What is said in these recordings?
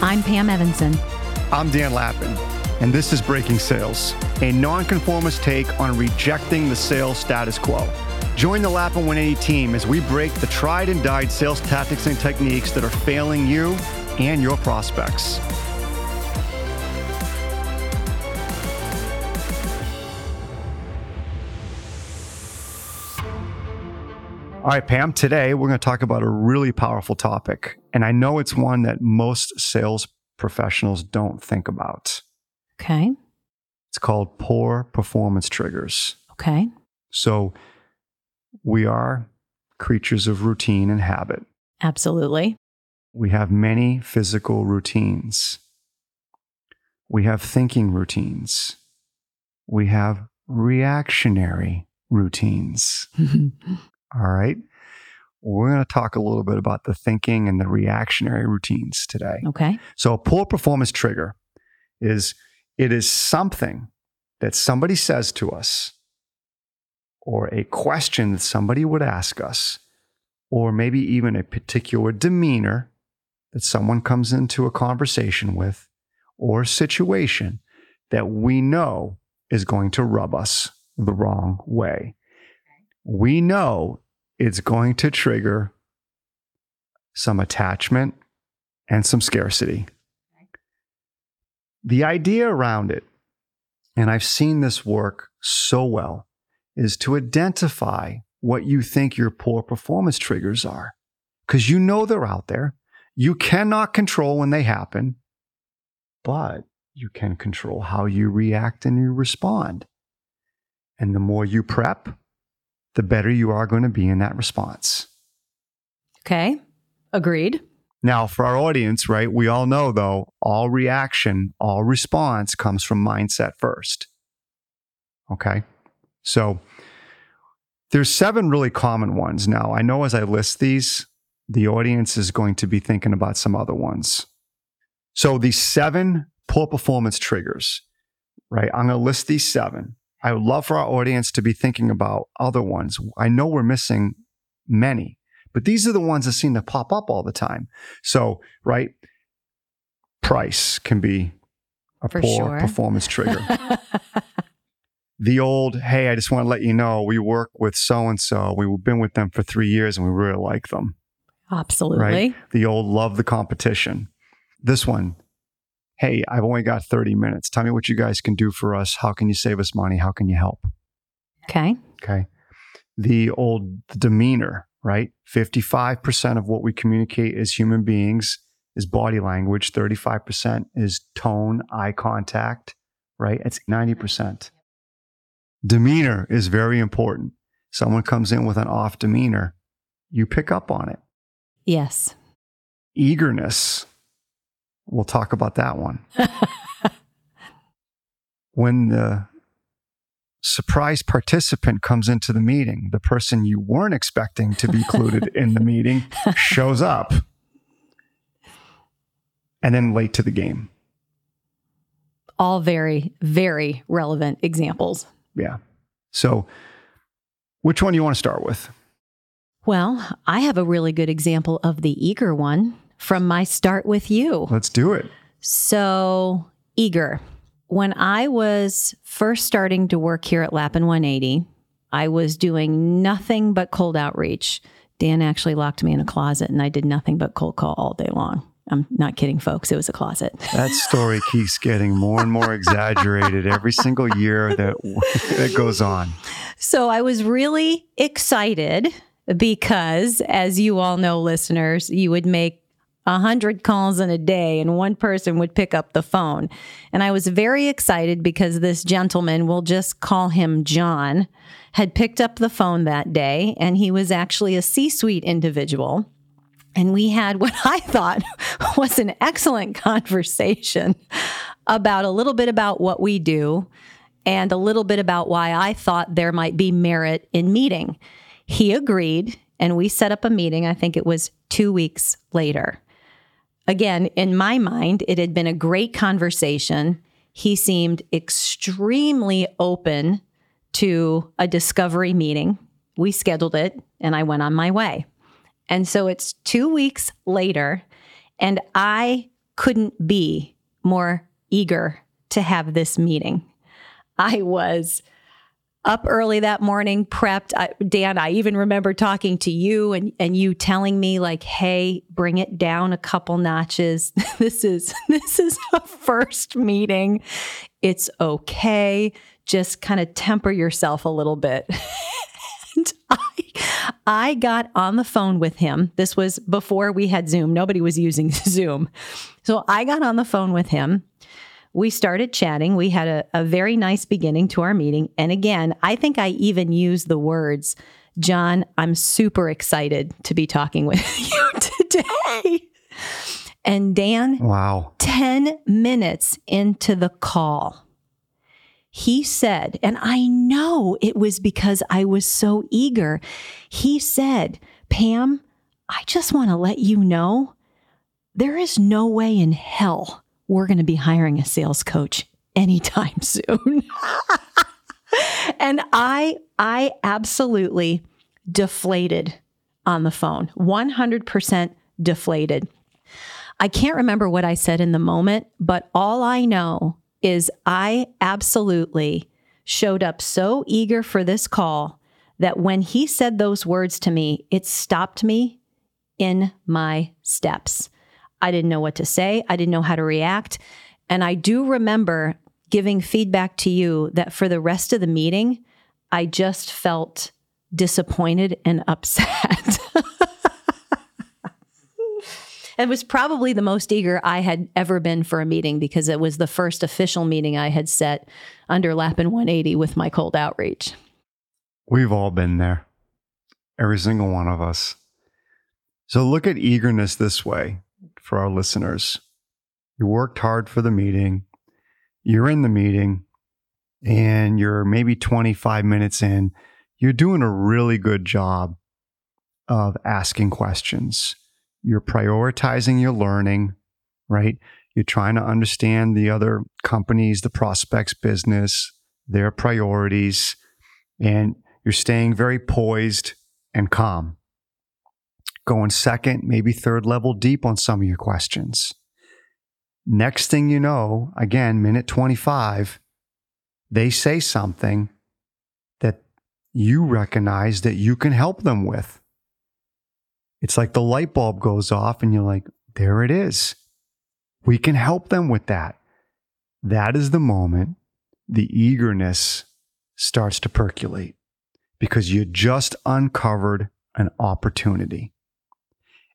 I'm Pam Evanson. I'm Dan Lappin, and this is Breaking Sales, a nonconformist take on rejecting the sales status quo. Join the Lappin 180 team as we break the tried and died sales tactics and techniques that are failing you and your prospects. All right, Pam, today we're going to talk about a really powerful topic. And I know it's one that most sales professionals don't think about. Okay. It's called poor performance triggers. Okay. So we are creatures of routine and habit. Absolutely. We have many physical routines. We have thinking routines. We have reactionary routines. All right. We're going to talk a little bit about the thinking and the reactionary routines today. okay. So, a poor performance trigger is it is something that somebody says to us, or a question that somebody would ask us, or maybe even a particular demeanor that someone comes into a conversation with, or situation that we know is going to rub us the wrong way. We know it's going to trigger some attachment and some scarcity. The idea around it, and I've seen this work so well, is to identify what you think your poor performance triggers are. Because you know they're out there. You cannot control when they happen, but you can control how you react and you respond. And the more you prep, the better you are going to be in that response. Okay. Agreed. Now, for our audience, right, we all know though, all reaction, all response comes from mindset first. Okay. So there's seven really common ones. Now, I know as I list these, the audience is going to be thinking about some other ones. So these seven poor performance triggers, right? I'm going to list these seven. I would love for our audience to be thinking about other ones. I know we're missing many, but these are the ones that seem to pop up all the time. So, right, price can be a For poor sure. performance trigger. the old, hey, I just want to let you know we work with so and so. We've been with them for three years and we really like them. Absolutely. Right? The old love the competition. This one, hey, I've only got 30 minutes. Tell me what you guys can do for us. How can you save us money? How can you help? Okay. Okay. The old demeanor, right? 55% of what we communicate as human beings is body language, 35% is tone, eye contact, right? It's 90%. Demeanor is very important. Someone comes in with an off demeanor, you pick up on it. Yes. Eagerness, we'll talk about that one. when the surprise participant comes into the meeting, the person you weren't expecting to be included in the meeting shows up and then late to the game. All very, very relevant examples. Yeah. So, which one do you want to start with? Well, I have a really good example of the eager one from my start with you. Let's do it. So eager. When I was first starting to work here at Lappin 180, I was doing nothing but cold outreach. Dan actually locked me in a closet and I did nothing but cold call all day long. I'm not kidding, folks. It was a closet. That story keeps getting more and more exaggerated every single year that that goes on. So I was really excited because, as you all know, listeners, you would make a hundred calls in a day and one person would pick up the phone. And I was very excited because this gentleman, we'll just call him John, had picked up the phone that day and he was actually a C suite individual. And we had what I thought was an excellent conversation about a little bit about what we do and a little bit about why I thought there might be merit in meeting. He agreed, and we set up a meeting. I think it was two weeks later. Again, in my mind, it had been a great conversation. He seemed extremely open to a discovery meeting. We scheduled it, and I went on my way. And so it's two weeks later, and I couldn't be more eager to have this meeting. I was up early that morning, prepped. I, Dan, I even remember talking to you and, and you telling me like, "Hey, bring it down a couple notches. this is this is a first meeting. It's okay. Just kind of temper yourself a little bit." and I I got on the phone with him. This was before we had Zoom. Nobody was using Zoom. So I got on the phone with him we started chatting. We had a, a very nice beginning to our meeting. And again, I think I even used the words, John, I'm super excited to be talking with you today. And Dan, wow. 10 minutes into the call, he said, and I know it was because I was so eager. He said, Pam, I just want to let you know there is no way in hell we're going to be hiring a sales coach anytime soon. and I I absolutely deflated on the phone. 100% deflated. I can't remember what I said in the moment, but all I know is I absolutely showed up so eager for this call that when he said those words to me, it stopped me in my steps. I didn't know what to say. I didn't know how to react. And I do remember giving feedback to you that for the rest of the meeting, I just felt disappointed and upset. it was probably the most eager I had ever been for a meeting because it was the first official meeting I had set under Lappin 180 with my cold outreach. We've all been there, every single one of us. So look at eagerness this way for our listeners. You worked hard for the meeting, you're in the meeting, and you're maybe 25 minutes in. You're doing a really good job of asking questions. You're prioritizing your learning, right? You're trying to understand the other companies, the prospects business, their priorities, and you're staying very poised and calm going second, maybe third level deep on some of your questions. Next thing you know, again, minute 25, they say something that you recognize that you can help them with. It's like the light bulb goes off and you're like, there it is. We can help them with that. That is the moment the eagerness starts to percolate because you just uncovered an opportunity.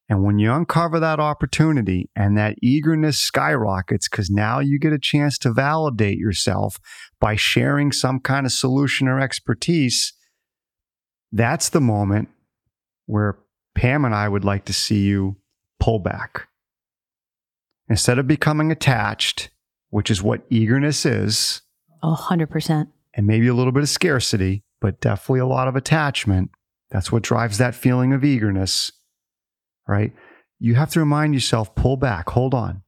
And when you uncover that opportunity and that eagerness skyrockets, because now you get a chance to validate yourself by sharing some kind of solution or expertise, that's the moment where Pam and I would like to see you pull back. Instead of becoming attached, which is what eagerness is. Oh, 100%. And maybe a little bit of scarcity, but definitely a lot of attachment. That's what drives that feeling of eagerness right? You have to remind yourself pull back, hold on.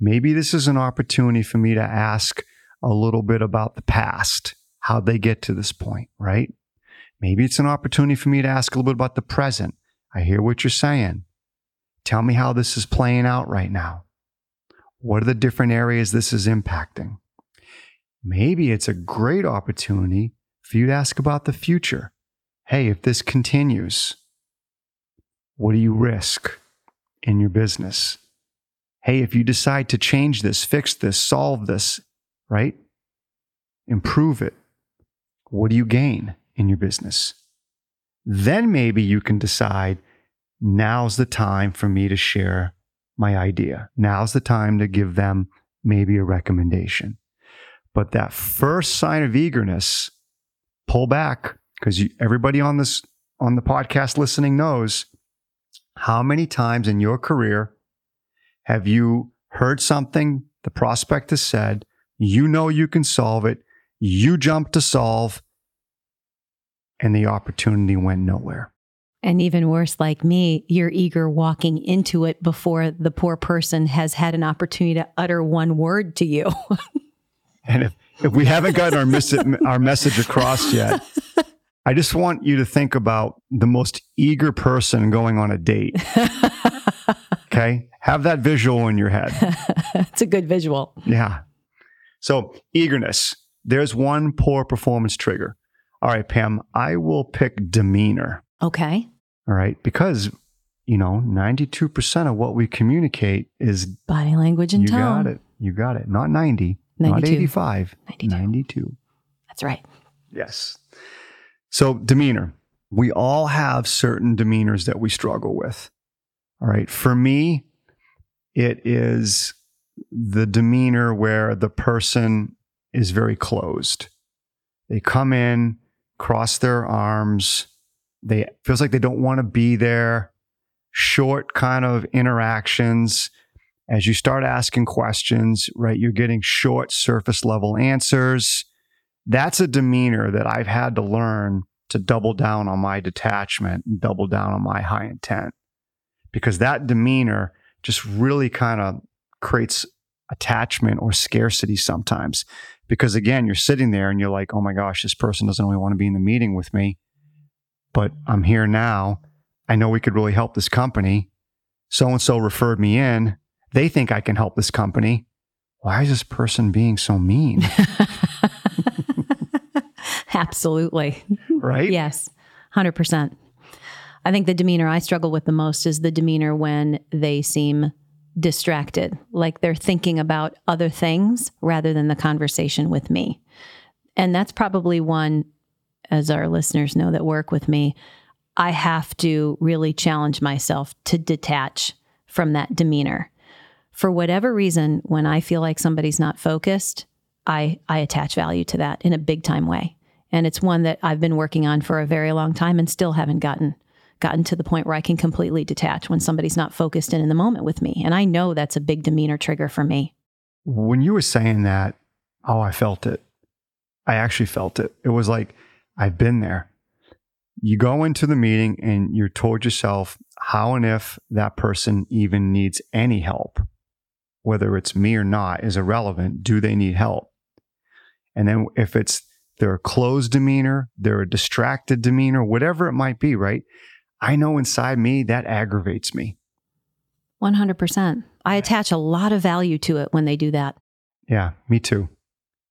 Maybe this is an opportunity for me to ask a little bit about the past, how they get to this point, right? Maybe it's an opportunity for me to ask a little bit about the present. I hear what you're saying. Tell me how this is playing out right now. What are the different areas this is impacting? Maybe it's a great opportunity for you to ask about the future. Hey, if this continues, what do you risk in your business? Hey, if you decide to change this, fix this, solve this, right? Improve it, what do you gain in your business? Then maybe you can decide now's the time for me to share my idea. Now's the time to give them maybe a recommendation. But that first sign of eagerness, pull back because everybody on this on the podcast listening knows how many times in your career have you heard something the prospect has said, you know you can solve it, you jump to solve, and the opportunity went nowhere? And even worse, like me, you're eager walking into it before the poor person has had an opportunity to utter one word to you. and if, if we haven't gotten our, mis- our message across yet, I just want you to think about the most eager person going on a date. Okay. Have that visual in your head. it's a good visual. Yeah. So, eagerness. There's one poor performance trigger. All right, Pam, I will pick demeanor. Okay. All right. Because, you know, 92% of what we communicate is Body language and you tone. You got it. You got it. Not 90, not 92. 85, 92. 92. That's right. Yes. So, demeanor. We all have certain demeanors that we struggle with. All right. For me, it is the demeanor where the person is very closed. They come in, cross their arms. They feels like they don't want to be there. Short kind of interactions. As you start asking questions, right, you're getting short surface level answers. That's a demeanor that I've had to learn to double down on my detachment and double down on my high intent. Because that demeanor just really kind of creates attachment or scarcity sometimes. Because again, you're sitting there and you're like, oh my gosh, this person doesn't really want to be in the meeting with me, but I'm here now. I know we could really help this company. So and so referred me in. They think I can help this company. Why is this person being so mean? Absolutely. right? Yes, 100%. I think the demeanor I struggle with the most is the demeanor when they seem distracted, like they're thinking about other things rather than the conversation with me. And that's probably one, as our listeners know that work with me, I have to really challenge myself to detach from that demeanor. For whatever reason, when I feel like somebody's not focused, I, I attach value to that in a big time way. And it's one that I've been working on for a very long time and still haven't gotten gotten to the point where I can completely detach when somebody's not focused and in the moment with me. And I know that's a big demeanor trigger for me. When you were saying that, oh, I felt it. I actually felt it. It was like, I've been there. You go into the meeting and you're told yourself how and if that person even needs any help, whether it's me or not, is irrelevant. Do they need help? And then if it's their closed demeanor, their distracted demeanor, whatever it might be, right? I know inside me that aggravates me. 100%. I attach a lot of value to it when they do that. Yeah, me too.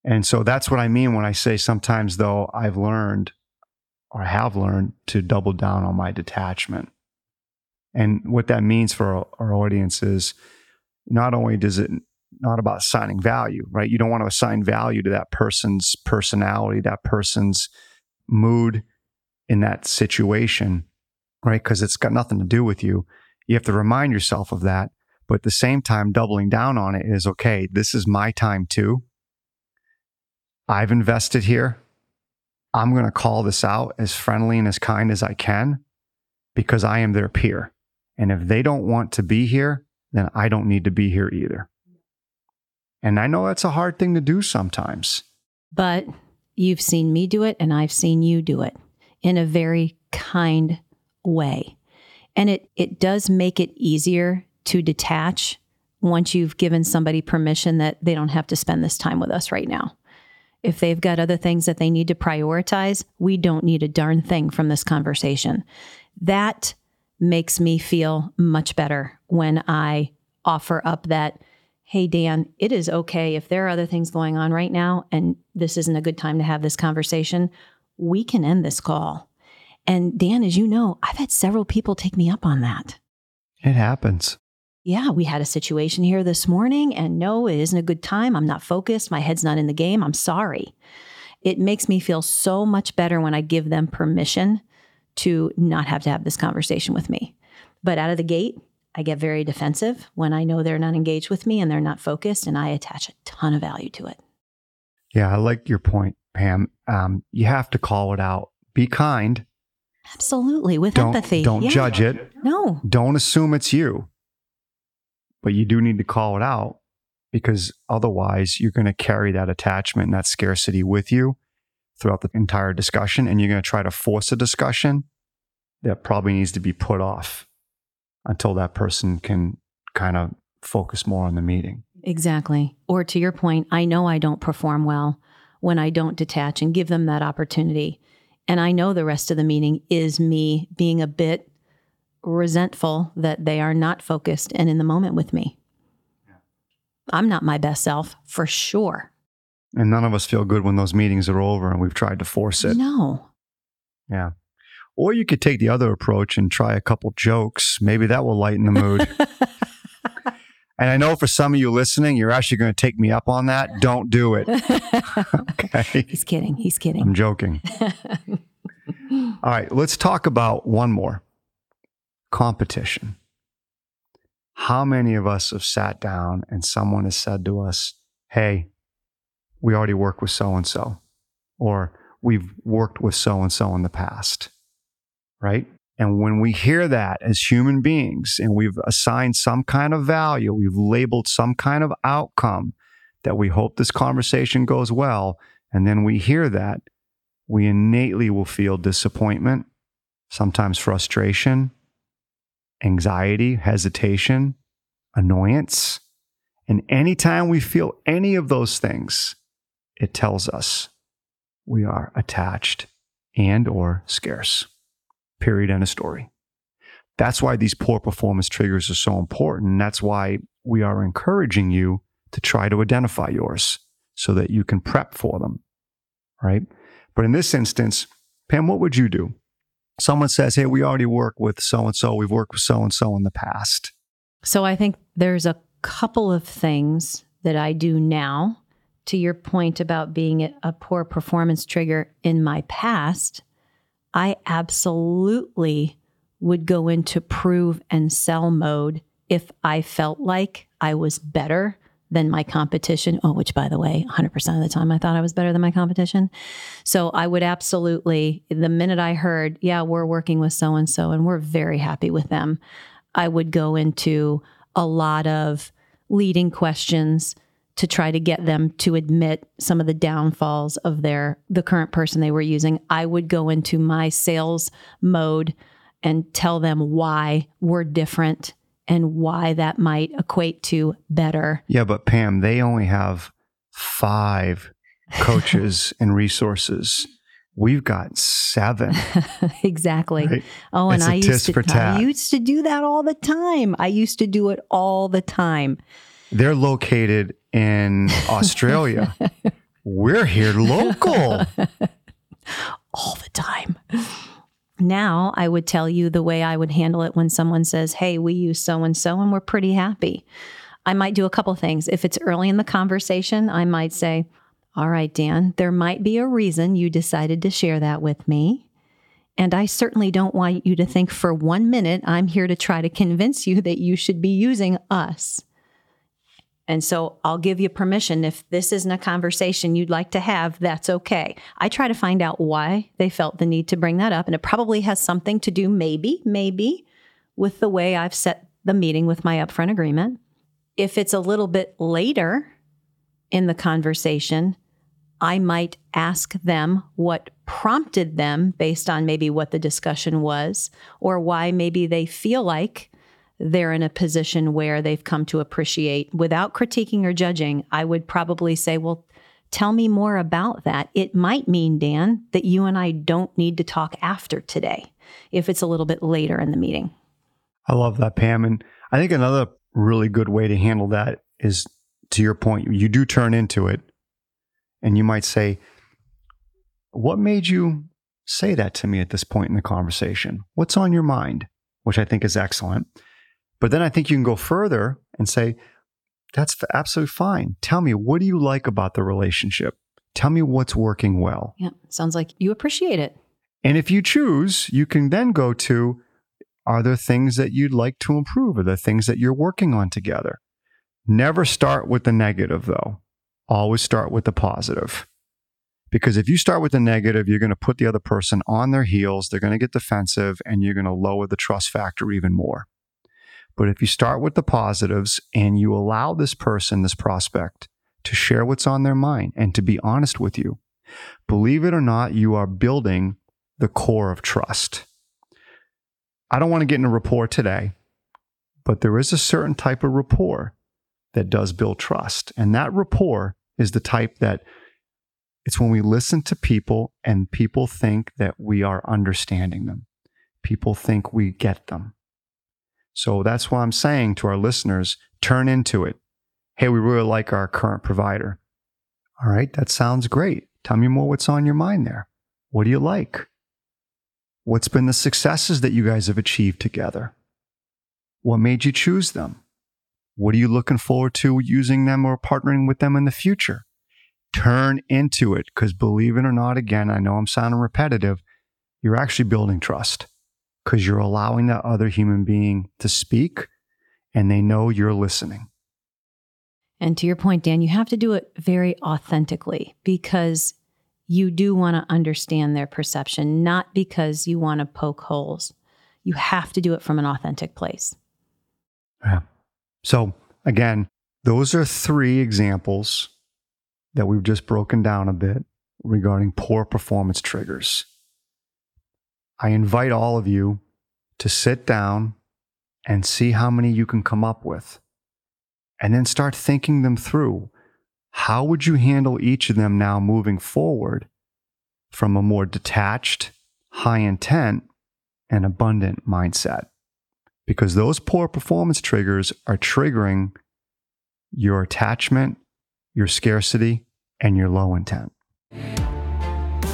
And so that's what I mean when I say sometimes, though, I've learned or have learned to double down on my detachment. And what that means for our, our audience is not only does it not about assigning value, right? You don't want to assign value to that person's personality, that person's mood in that situation, right? Because it's got nothing to do with you. You have to remind yourself of that. But at the same time, doubling down on it is okay, this is my time too. I've invested here. I'm going to call this out as friendly and as kind as I can because I am their peer. And if they don't want to be here, then I don't need to be here either. And I know that's a hard thing to do sometimes. But you've seen me do it and I've seen you do it in a very kind way. And it it does make it easier to detach once you've given somebody permission that they don't have to spend this time with us right now. If they've got other things that they need to prioritize, we don't need a darn thing from this conversation. That makes me feel much better when I offer up that, hey, Dan, it is okay if there are other things going on right now and this isn't a good time to have this conversation. We can end this call. And Dan, as you know, I've had several people take me up on that. It happens. Yeah, we had a situation here this morning, and no, it isn't a good time. I'm not focused. My head's not in the game. I'm sorry. It makes me feel so much better when I give them permission to not have to have this conversation with me. But out of the gate, I get very defensive when I know they're not engaged with me and they're not focused, and I attach a ton of value to it. Yeah, I like your point, Pam. Um, you have to call it out. Be kind. Absolutely, with Don't empathy. don't Yeah. judge it. No, Don't assume it's you. But you do need to call it out because otherwise you're going to carry that attachment and that scarcity with you throughout the entire discussion and you're going to try to force a discussion that probably needs to be put off until that person can kind of focus more on the meeting. Exactly. Or to your point, I know I don't perform well when I don't detach and give them that opportunity. And I know the rest of the meeting is me being a bit resentful that they are not focused and in the moment with me. I'm not my best self for sure. And none of us feel good when those meetings are over and we've tried to force it. No. Yeah. Or you could take the other approach and try a couple jokes. Maybe that will lighten the mood. and I know for some of you listening, you're actually going to take me up on that. Don't do it. okay. He's kidding. He's kidding. I'm joking. All right. Let's talk about one more competition. How many of us have sat down and someone has said to us, Hey, we already work with so and so, or we've worked with so and so in the past, right? And when we hear that as human beings and we've assigned some kind of value, we've labeled some kind of outcome that we hope this conversation goes well, and then we hear that, we innately will feel disappointment, sometimes frustration, anxiety, hesitation, annoyance. And anytime we feel any of those things, it tells us we are attached and or scarce. Period and a story. That's why these poor performance triggers are so important. That's why we are encouraging you to try to identify yours so that you can prep for them. Right? But in this instance, Pam, what would you do? someone says, Hey, we already work with so and so, we've worked with so and so in the past? So I think there's a couple of things that I do now. To your point about being a poor performance trigger in my past, I absolutely would go into prove and sell mode if I felt like I was better than my competition. Oh, which by the way, 100% of the time I thought I was better than my competition. So I would absolutely, the minute I heard, yeah, we're working with so and so and we're very happy with them, I would go into a lot of leading questions to try to get them to admit some of the downfalls of their the current person they were using. I would go into my sales mode and tell them why we're different and why that might equate to better. Yeah, but Pam, they only have five coaches and resources. We've got seven. exactly. Right? Oh, and I used to I used to do that all the time. I used to do it all the time. They're located in Australia. We're here local. all the time. Now, I would tell you the way I would handle it when someone says, Hey, we use so and so, and we're pretty happy. I might do a couple things. If it's early in the conversation, I might say, All right, Dan, there might be a reason you decided to share that with me. And I certainly don't want you to think for one minute I'm here to try to convince you that you should be using us. And so I'll give you permission. If this isn't a conversation you'd like to have, that's okay. I try to find out why they felt the need to bring that up. And it probably has something to do, maybe, maybe, with the way I've set the meeting with my upfront agreement. If it's a little bit later in the conversation, I might ask them what prompted them based on maybe what the discussion was or why maybe they feel like they're in a position where they've come to appreciate without critiquing or judging, I would probably say, well, tell me more about that. It might mean, Dan, that you and I don't need to talk after today if it's a little bit later in the meeting. I love that, Pam. And I think another really good way to handle that is to your point, you do turn into it and you might say, What made you say that to me at this point in the conversation? What's on your mind? Which I think is excellent. But then I think you can go further and say, that's absolutely fine. Tell me, what do you like about the relationship? Tell me what's working well. Yeah, sounds like you appreciate it. And if you choose, you can then go to are there things that you'd like to improve? Are there things that you're working on together? Never start with the negative, though. Always start with the positive. Because if you start with the negative, you're going to put the other person on their heels, they're going to get defensive, and you're going to lower the trust factor even more. But if you start with the positives and you allow this person, this prospect, to share what's on their mind and to be honest with you, believe it or not, you are building the core of trust. I don't want to get into rapport today, but there is a certain type of rapport that does build trust. And that rapport is the type that it's when we listen to people and people think that we are understanding them. People think we get them So that's why I'm saying to our listeners turn into it. Hey, we really like our current provider. All right, that sounds great. Tell me more what's on your mind there. What do you like? What's been the successes that you guys have achieved together? What made you choose them? What are you looking forward to using them or partnering with them in the future? Turn into it because believe it or not, again, I know I'm sounding repetitive. You're actually building trust because you're allowing that other human being to speak and they know you're listening. And to your point, Dan, you have to do it very authentically because you do want to understand their perception, not because you want to poke holes. You have to do it from an authentic place. Yeah. So, again, those are three examples that we've just broken down a bit regarding poor performance triggers. I invite all of you to sit down and see how many you can come up with, and then start thinking them through. How would you handle each of them now moving forward from a more detached, high intent, and abundant mindset? Because those poor performance triggers are triggering your attachment, your scarcity, and your low intent.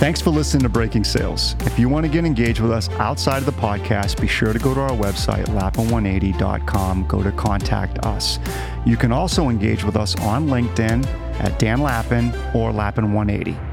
Thanks for listening to Breaking Sales. If you want to get engaged with us outside of the podcast, be sure to go to our website, lappin180.com. Go to contact us. You can also engage with us on LinkedIn at Dan Lappin or Lappin180.